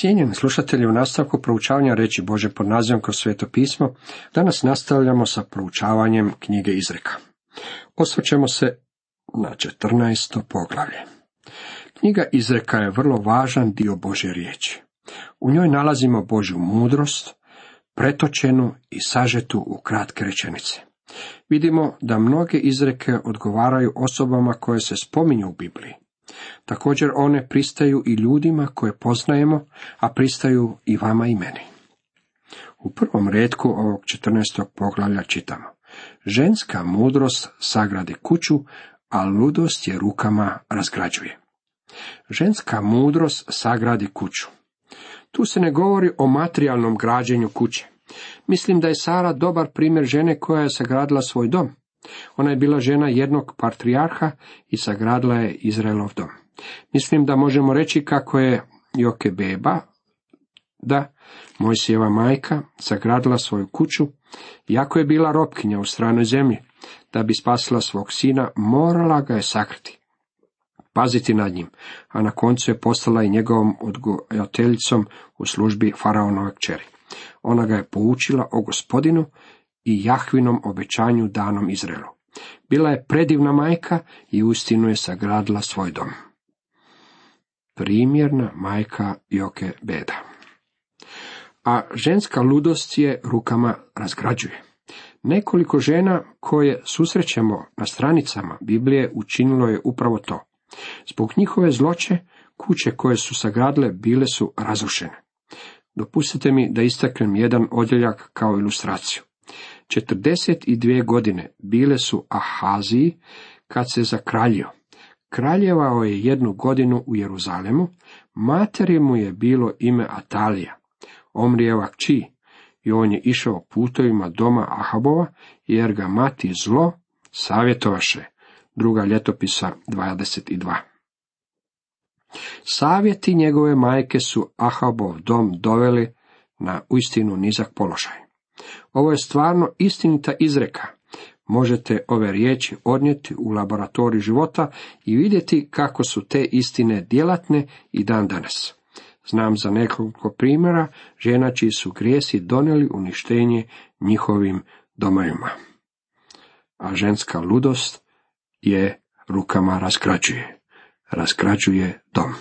Cijenjeni slušatelji, u nastavku proučavanja reći Bože pod nazivom kroz sveto pismo, danas nastavljamo sa proučavanjem knjige Izreka. Osvrćemo se na 14. poglavlje. Knjiga Izreka je vrlo važan dio Bože riječi. U njoj nalazimo Božju mudrost, pretočenu i sažetu u kratke rečenice. Vidimo da mnoge izreke odgovaraju osobama koje se spominju u Bibliji. Također one pristaju i ljudima koje poznajemo, a pristaju i vama i meni. U prvom redku ovog 14. poglavlja čitamo. Ženska mudrost sagradi kuću, a ludost je rukama razgrađuje. Ženska mudrost sagradi kuću. Tu se ne govori o materijalnom građenju kuće. Mislim da je Sara dobar primjer žene koja je sagradila svoj dom. Ona je bila žena jednog patrijarha i sagradila je Izraelov dom. Mislim da možemo reći kako je Joke Beba, da, Mojsijeva majka, sagradila svoju kuću, iako je bila ropkinja u stranoj zemlji, da bi spasila svog sina, morala ga je sakriti, paziti nad njim, a na koncu je postala i njegovom odgojateljicom u službi faraonove kćeri. Ona ga je poučila o gospodinu i Jahvinom obećanju danom Izraelu. Bila je predivna majka i ustinu je sagradila svoj dom. Primjerna majka Joke Beda. A ženska ludost je rukama razgrađuje. Nekoliko žena koje susrećemo na stranicama Biblije učinilo je upravo to. Zbog njihove zloće, kuće koje su sagradile bile su razrušene. Dopustite mi da istaknem jedan odjeljak kao ilustraciju. 42 godine bile su Ahaziji kad se zakraljio. Kraljevao je jednu godinu u Jeruzalemu, materi mu je bilo ime Atalija, Omrijeva kći, i on je išao putovima doma Ahabova, jer ga mati zlo savjetovaše. Druga ljetopisa 22. Savjeti njegove majke su Ahabov dom doveli na uistinu nizak položaj. Ovo je stvarno istinita izreka. Možete ove riječi odnijeti u laboratorij života i vidjeti kako su te istine djelatne i dan danas. Znam za nekoliko primjera žena čiji su grijesi donijeli uništenje njihovim domovima. A ženska ludost je rukama raskrađuje razgrađuje dom.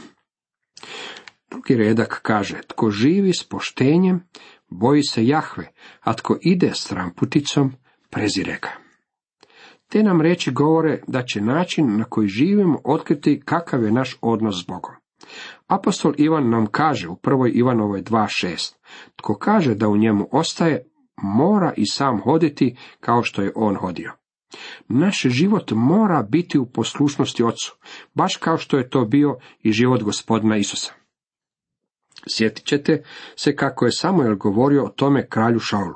Drugi redak kaže, tko živi s poštenjem, boji se Jahve, a tko ide s tramputicom, prezire ga. Te nam reći govore da će način na koji živimo otkriti kakav je naš odnos s Bogom. Apostol Ivan nam kaže u prvoj Ivanovoj 2.6, tko kaže da u njemu ostaje, mora i sam hoditi kao što je on hodio. Naš život mora biti u poslušnosti Ocu, baš kao što je to bio i život gospodina Isusa. Sjetit ćete se kako je Samuel govorio o tome kralju Šaulu.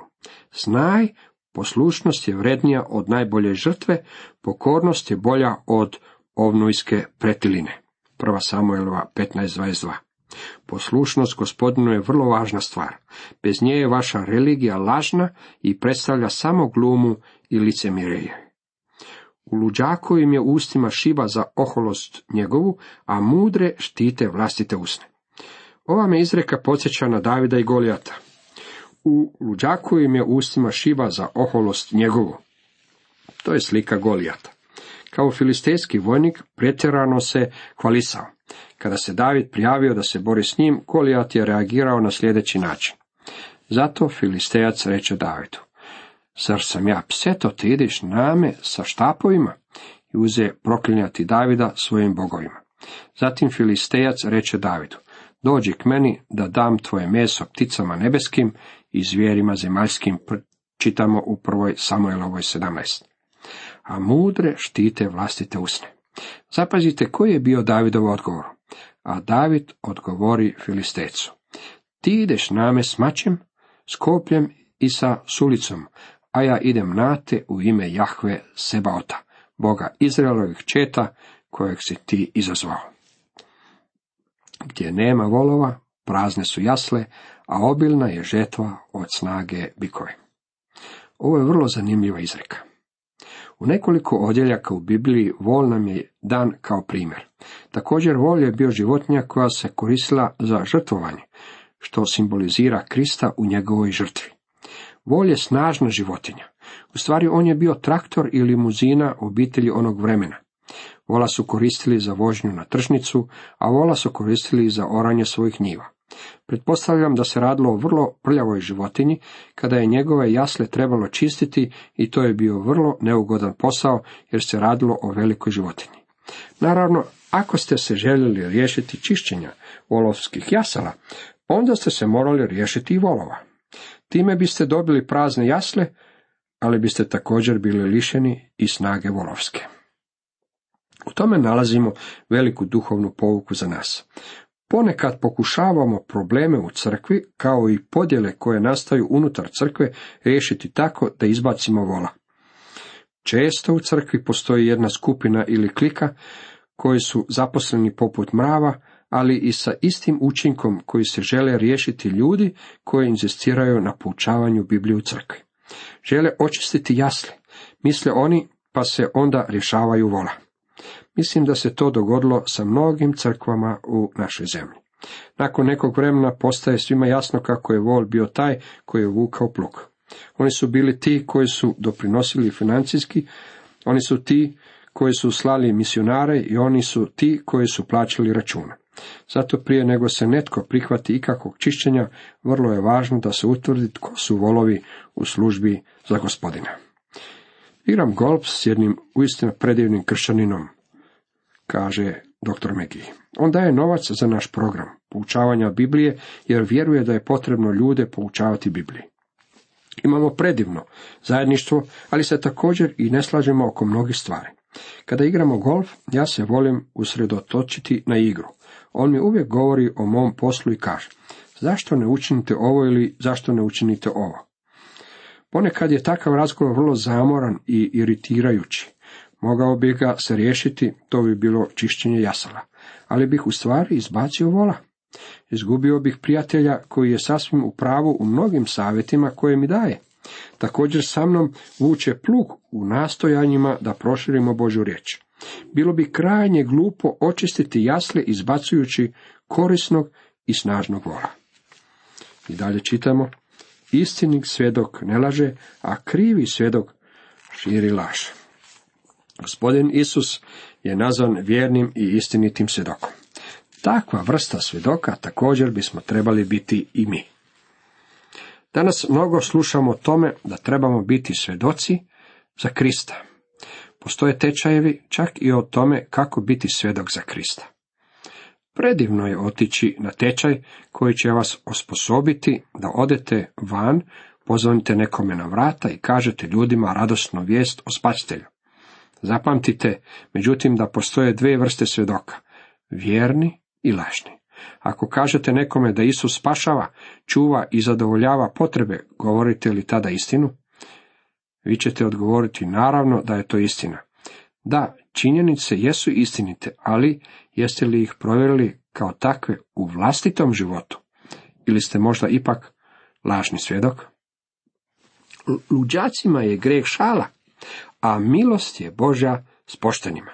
Znaj, poslušnost je vrednija od najbolje žrtve, pokornost je bolja od ovnujske pretiline. Prva Samuelova 15.22 Poslušnost gospodinu je vrlo važna stvar. Bez nje je vaša religija lažna i predstavlja samo glumu i licemirje. U luđakovim je ustima šiba za oholost njegovu, a mudre štite vlastite usne. Ova me izreka podsjeća na Davida i Golijata. U luđakovim je ustima šiba za oholost njegovu. To je slika Golijata. Kao filistejski vojnik pretjerano se hvalisao. Kada se David prijavio da se bori s njim, Golijat je reagirao na sljedeći način. Zato filistejac reče Davidu, Zar sam ja pseto, ti ideš name sa štapovima? I uze proklinjati Davida svojim bogovima. Zatim Filistejac reče Davidu, dođi k meni da dam tvoje meso pticama nebeskim i zvijerima zemaljskim, čitamo u prvoj Samuelovoj 17. A mudre štite vlastite usne. Zapazite koji je bio Davidov odgovor. A David odgovori Filistecu. Ti ideš name s mačem, s kopljem i sa sulicom, a ja idem na te u ime Jahve Sebaota, Boga Izraelovih četa, kojeg si ti izazvao. Gdje nema volova, prazne su jasle, a obilna je žetva od snage bikove. Ovo je vrlo zanimljiva izreka. U nekoliko odjeljaka u Bibliji vol nam je dan kao primjer. Također vol je bio životinja koja se koristila za žrtvovanje, što simbolizira Krista u njegovoj žrtvi. Vol je snažna životinja. U stvari on je bio traktor i limuzina obitelji onog vremena. Vola su koristili za vožnju na tržnicu, a vola su koristili za oranje svojih njiva. Pretpostavljam da se radilo o vrlo prljavoj životinji, kada je njegove jasle trebalo čistiti i to je bio vrlo neugodan posao jer se radilo o velikoj životinji. Naravno, ako ste se željeli riješiti čišćenja volovskih jasala, onda ste se morali riješiti i volova. Time biste dobili prazne jasle, ali biste također bili lišeni i snage volovske. Tome nalazimo veliku duhovnu pouku za nas. Ponekad pokušavamo probleme u crkvi, kao i podjele koje nastaju unutar crkve, riješiti tako da izbacimo vola. Često u crkvi postoji jedna skupina ili klika koji su zaposleni poput mrava, ali i sa istim učinkom koji se žele riješiti ljudi koji inzistiraju na poučavanju Biblije u crkvi. Žele očistiti jasli, misle oni, pa se onda rješavaju vola. Mislim da se to dogodilo sa mnogim crkvama u našoj zemlji. Nakon nekog vremena postaje svima jasno kako je vol bio taj koji je vukao plug. Oni su bili ti koji su doprinosili financijski, oni su ti koji su slali misionare i oni su ti koji su plaćali račune. Zato prije nego se netko prihvati ikakvog čišćenja, vrlo je važno da se utvrdi tko su volovi u službi za gospodina. Igram golf s jednim uistinu predivnim kršćaninom, kaže dr. Megi. On daje novac za naš program poučavanja Biblije, jer vjeruje da je potrebno ljude poučavati Bibliji. Imamo predivno zajedništvo, ali se također i ne slažemo oko mnogih stvari. Kada igramo golf, ja se volim usredotočiti na igru. On mi uvijek govori o mom poslu i kaže, zašto ne učinite ovo ili zašto ne učinite ovo? Ponekad je takav razgovor vrlo zamoran i iritirajući. Mogao bi ga se riješiti, to bi bilo čišćenje jasala, ali bih u stvari izbacio vola. Izgubio bih prijatelja koji je sasvim u pravu u mnogim savjetima koje mi daje. Također sa mnom vuče plug u nastojanjima da proširimo Božju riječ. Bilo bi krajnje glupo očistiti jasle izbacujući korisnog i snažnog vola. I dalje čitamo, istinik svjedok ne laže, a krivi svjedok širi laž. Gospodin Isus je nazvan vjernim i istinitim svjedokom. Takva vrsta svjedoka također bismo trebali biti i mi. Danas mnogo slušamo o tome da trebamo biti svjedoci za Krista. Postoje tečajevi čak i o tome kako biti svjedok za Krista. Predivno je otići na tečaj koji će vas osposobiti da odete van, pozovite nekome na vrata i kažete ljudima radosnu vijest o spasitelju. Zapamtite, međutim, da postoje dvije vrste svjedoka, vjerni i lažni. Ako kažete nekome da Isus spašava, čuva i zadovoljava potrebe, govorite li tada istinu? Vi ćete odgovoriti naravno da je to istina. Da, činjenice jesu istinite, ali jeste li ih provjerili kao takve u vlastitom životu? Ili ste možda ipak lažni svjedok? Luđacima je greh šala, a milost je Božja s poštenima.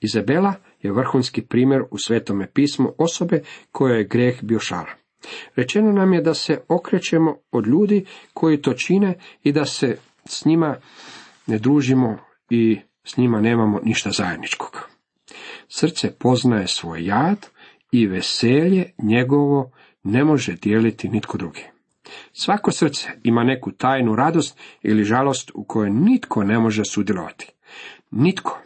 Izabela je vrhunski primjer u svetome pismu osobe koja je greh bio šala. Rečeno nam je da se okrećemo od ljudi koji to čine i da se s njima ne družimo i s njima nemamo ništa zajedničkog. Srce poznaje svoj jad i veselje njegovo ne može dijeliti nitko drugi. Svako srce ima neku tajnu radost ili žalost u kojoj nitko ne može sudjelovati. Nitko.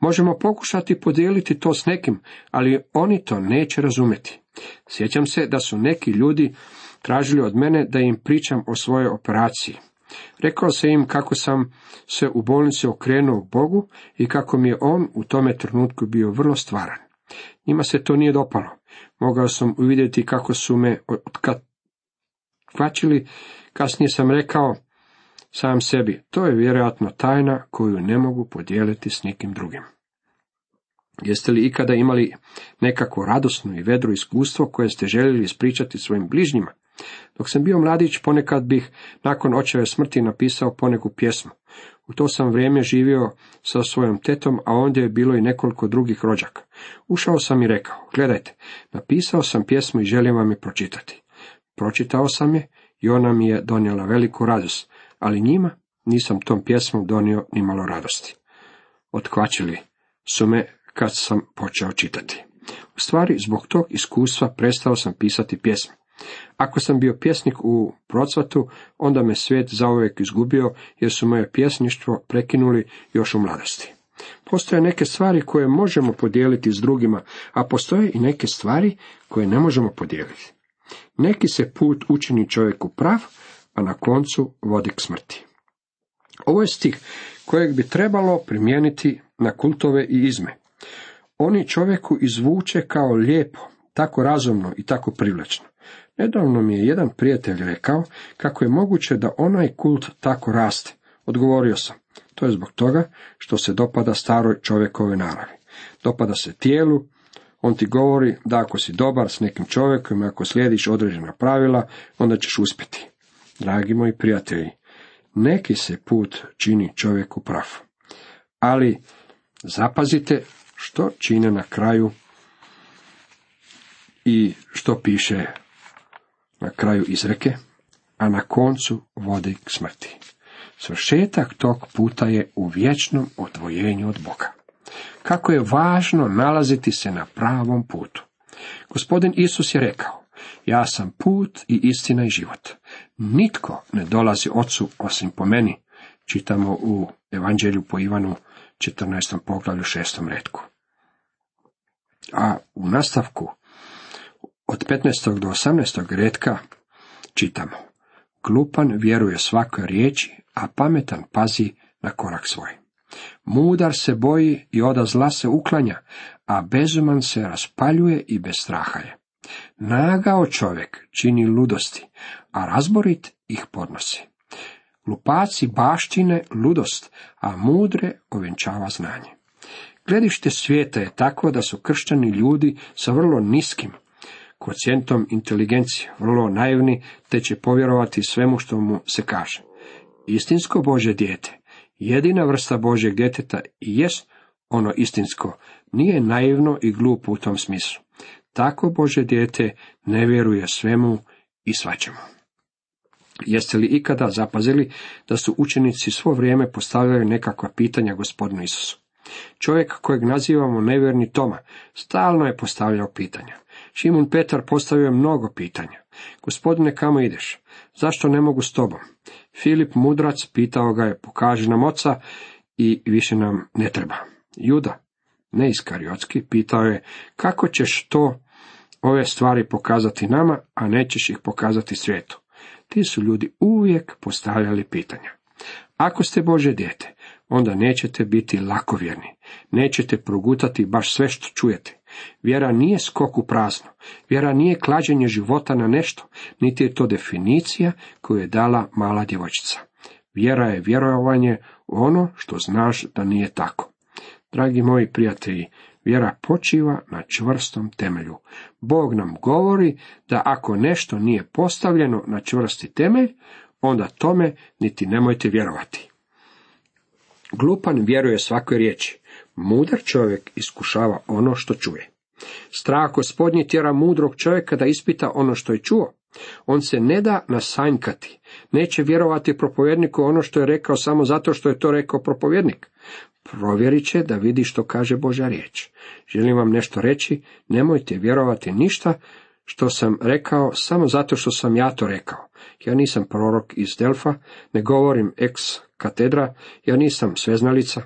Možemo pokušati podijeliti to s nekim, ali oni to neće razumjeti. Sjećam se da su neki ljudi tražili od mene da im pričam o svojoj operaciji. Rekao sam im kako sam se u bolnici okrenuo Bogu i kako mi je on u tome trenutku bio vrlo stvaran. Njima se to nije dopalo. Mogao sam uvidjeti kako su me otkvačili. Kasnije sam rekao sam sebi, to je vjerojatno tajna koju ne mogu podijeliti s nikim drugim. Jeste li ikada imali nekako radosno i vedro iskustvo koje ste željeli ispričati svojim bližnjima? Dok sam bio mladić, ponekad bih nakon očeve smrti napisao poneku pjesmu. U to sam vrijeme živio sa svojom tetom, a ondje je bilo i nekoliko drugih rođaka. Ušao sam i rekao, gledajte, napisao sam pjesmu i želim vam je pročitati. Pročitao sam je i ona mi je donijela veliku radost, ali njima nisam tom pjesmom donio ni malo radosti. Otkvačili su me kad sam počeo čitati. U stvari, zbog tog iskustva prestao sam pisati pjesme. Ako sam bio pjesnik u procvatu, onda me svijet zauvijek izgubio, jer su moje pjesništvo prekinuli još u mladosti. Postoje neke stvari koje možemo podijeliti s drugima, a postoje i neke stvari koje ne možemo podijeliti. Neki se put učini čovjeku prav, a na koncu vodi k smrti. Ovo je stih kojeg bi trebalo primijeniti na kultove i izme. Oni čovjeku izvuče kao lijepo, tako razumno i tako privlačno. Nedavno mi je jedan prijatelj rekao kako je moguće da onaj kult tako raste. Odgovorio sam, to je zbog toga što se dopada staroj čovjekove naravi. Dopada se tijelu, on ti govori da ako si dobar s nekim čovjekom i ako slijediš određena pravila, onda ćeš uspjeti. Dragi moji prijatelji, neki se put čini čovjeku prav. Ali zapazite što čine na kraju i što piše na kraju izreke, a na koncu vodi k smrti. Svršetak tog puta je u vječnom odvojenju od Boga. Kako je važno nalaziti se na pravom putu. Gospodin Isus je rekao, ja sam put i istina i život. Nitko ne dolazi ocu osim po meni, čitamo u Evanđelju po Ivanu 14. poglavlju 6. redku. A u nastavku od 15. do 18. redka čitamo. Glupan vjeruje svakoj riječi, a pametan pazi na korak svoj. Mudar se boji i oda zla se uklanja, a bezuman se raspaljuje i bez straha je. Nagao čovjek čini ludosti, a razborit ih podnosi. Lupaci baštine ludost, a mudre ovenčava znanje. Gledište svijeta je tako da su kršćani ljudi sa vrlo niskim kocijentom inteligencije, vrlo naivni, te će povjerovati svemu što mu se kaže. Istinsko Bože dijete, jedina vrsta Božeg djeteta i jest ono istinsko, nije naivno i glupo u tom smislu. Tako Bože dijete ne vjeruje svemu i svačemu. Jeste li ikada zapazili da su učenici svo vrijeme postavljali nekakva pitanja gospodinu Isusu? Čovjek kojeg nazivamo nevjerni Toma stalno je postavljao pitanja. Šimun Petar postavio je mnogo pitanja. Gospodine, kamo ideš? Zašto ne mogu s tobom? Filip Mudrac pitao ga je, pokaži nam oca i više nam ne treba. Juda, neiskariotski, pitao je, kako ćeš to ove stvari pokazati nama, a nećeš ih pokazati svijetu? Ti su ljudi uvijek postavljali pitanja. Ako ste Bože dijete, onda nećete biti lakovjerni, nećete progutati baš sve što čujete. Vjera nije skok u prazno, vjera nije klađenje života na nešto, niti je to definicija koju je dala mala djevojčica. Vjera je vjerovanje u ono što znaš da nije tako. Dragi moji prijatelji, vjera počiva na čvrstom temelju. Bog nam govori da ako nešto nije postavljeno na čvrsti temelj, onda tome niti nemojte vjerovati. Glupan vjeruje svakoj riječi, mudar čovjek iskušava ono što čuje. Strah gospodnji tjera mudrog čovjeka da ispita ono što je čuo. On se ne da nasanjkati, neće vjerovati propovjedniku ono što je rekao samo zato što je to rekao propovjednik. Provjerit će da vidi što kaže Božja riječ. Želim vam nešto reći, nemojte vjerovati ništa što sam rekao samo zato što sam ja to rekao. Ja nisam prorok iz Delfa, ne govorim ex katedra, ja nisam sveznalica.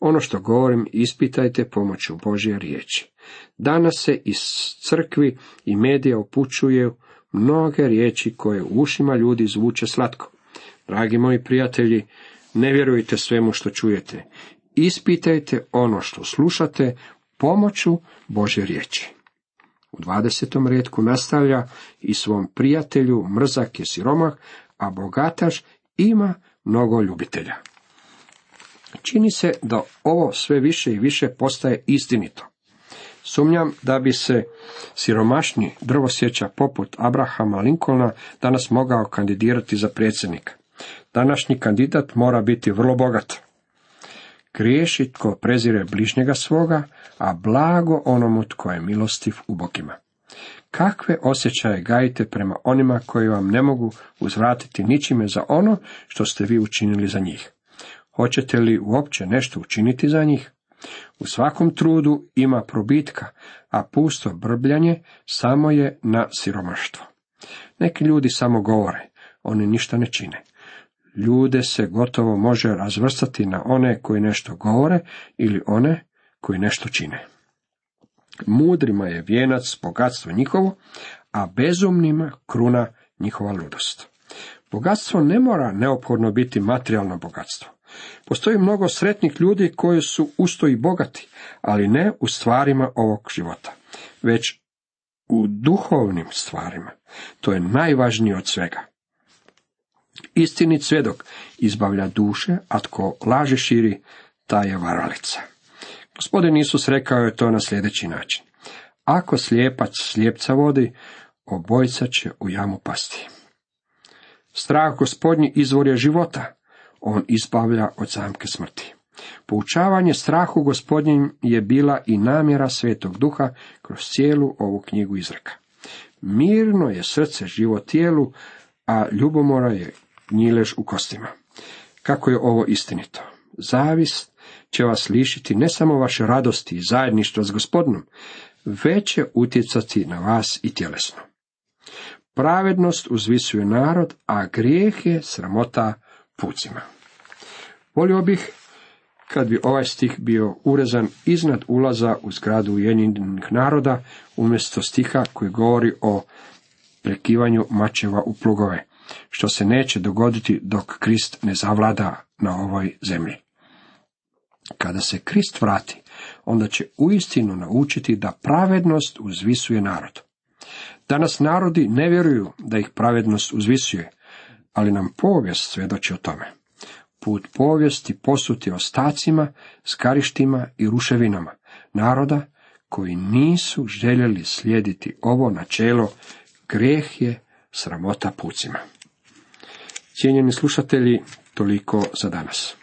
Ono što govorim ispitajte pomoću Božje riječi. Danas se iz crkvi i medija upućuju mnoge riječi koje u ušima ljudi zvuče slatko. Dragi moji prijatelji, ne vjerujte svemu što čujete. Ispitajte ono što slušate pomoću Božje riječi. U dvadesetom redku nastavlja i svom prijatelju mrzak je siromah, a bogataš ima mnogo ljubitelja. Čini se da ovo sve više i više postaje istinito. Sumnjam da bi se siromašni drvosjeća poput Abrahama Lincolna danas mogao kandidirati za predsjednika. Današnji kandidat mora biti vrlo bogat. Griješi tko prezire bližnjega svoga, a blago onomu tko je milostiv u bokima. Kakve osjećaje gajite prema onima koji vam ne mogu uzvratiti ničime za ono što ste vi učinili za njih? Hoćete li uopće nešto učiniti za njih? U svakom trudu ima probitka, a pusto brbljanje samo je na siromaštvo. Neki ljudi samo govore, oni ništa ne čine. Ljude se gotovo može razvrstati na one koji nešto govore ili one koji nešto čine. Mudrima je vijenac bogatstvo njihovo, a bezumnima kruna njihova ludost. Bogatstvo ne mora neophodno biti materijalno bogatstvo. Postoji mnogo sretnih ljudi koji su usto i bogati, ali ne u stvarima ovog života, već u duhovnim stvarima. To je najvažnije od svega. Istinit svjedok izbavlja duše, a tko laže širi, ta je varalica. Gospodin Isus rekao je to na sljedeći način. Ako slijepac slijepca vodi, obojca će u jamu pasti. Strah gospodnji izvor je života, on izbavlja od zamke smrti. Poučavanje strahu gospodnjim je bila i namjera svetog duha kroz cijelu ovu knjigu izreka. Mirno je srce živo tijelu, a ljubomora je gnjilež u kostima. Kako je ovo istinito? Zavist će vas lišiti ne samo vaše radosti i zajedništva s gospodinom, već će utjecati na vas i tjelesno. Pravednost uzvisuje narod, a grijeh je sramota pucima. Volio bih kad bi ovaj stih bio urezan iznad ulaza u zgradu Ujedinjenih naroda, umjesto stiha koji govori o prekivanju mačeva u plugove, što se neće dogoditi dok Krist ne zavlada na ovoj zemlji. Kada se Krist vrati, onda će uistinu naučiti da pravednost uzvisuje narod. Danas narodi ne vjeruju da ih pravednost uzvisuje, ali nam povijest svjedoči o tome. Put povijesti posuti ostacima, skarištima i ruševinama naroda koji nisu željeli slijediti ovo načelo, greh je sramota pucima. Cijenjeni slušatelji, toliko za danas.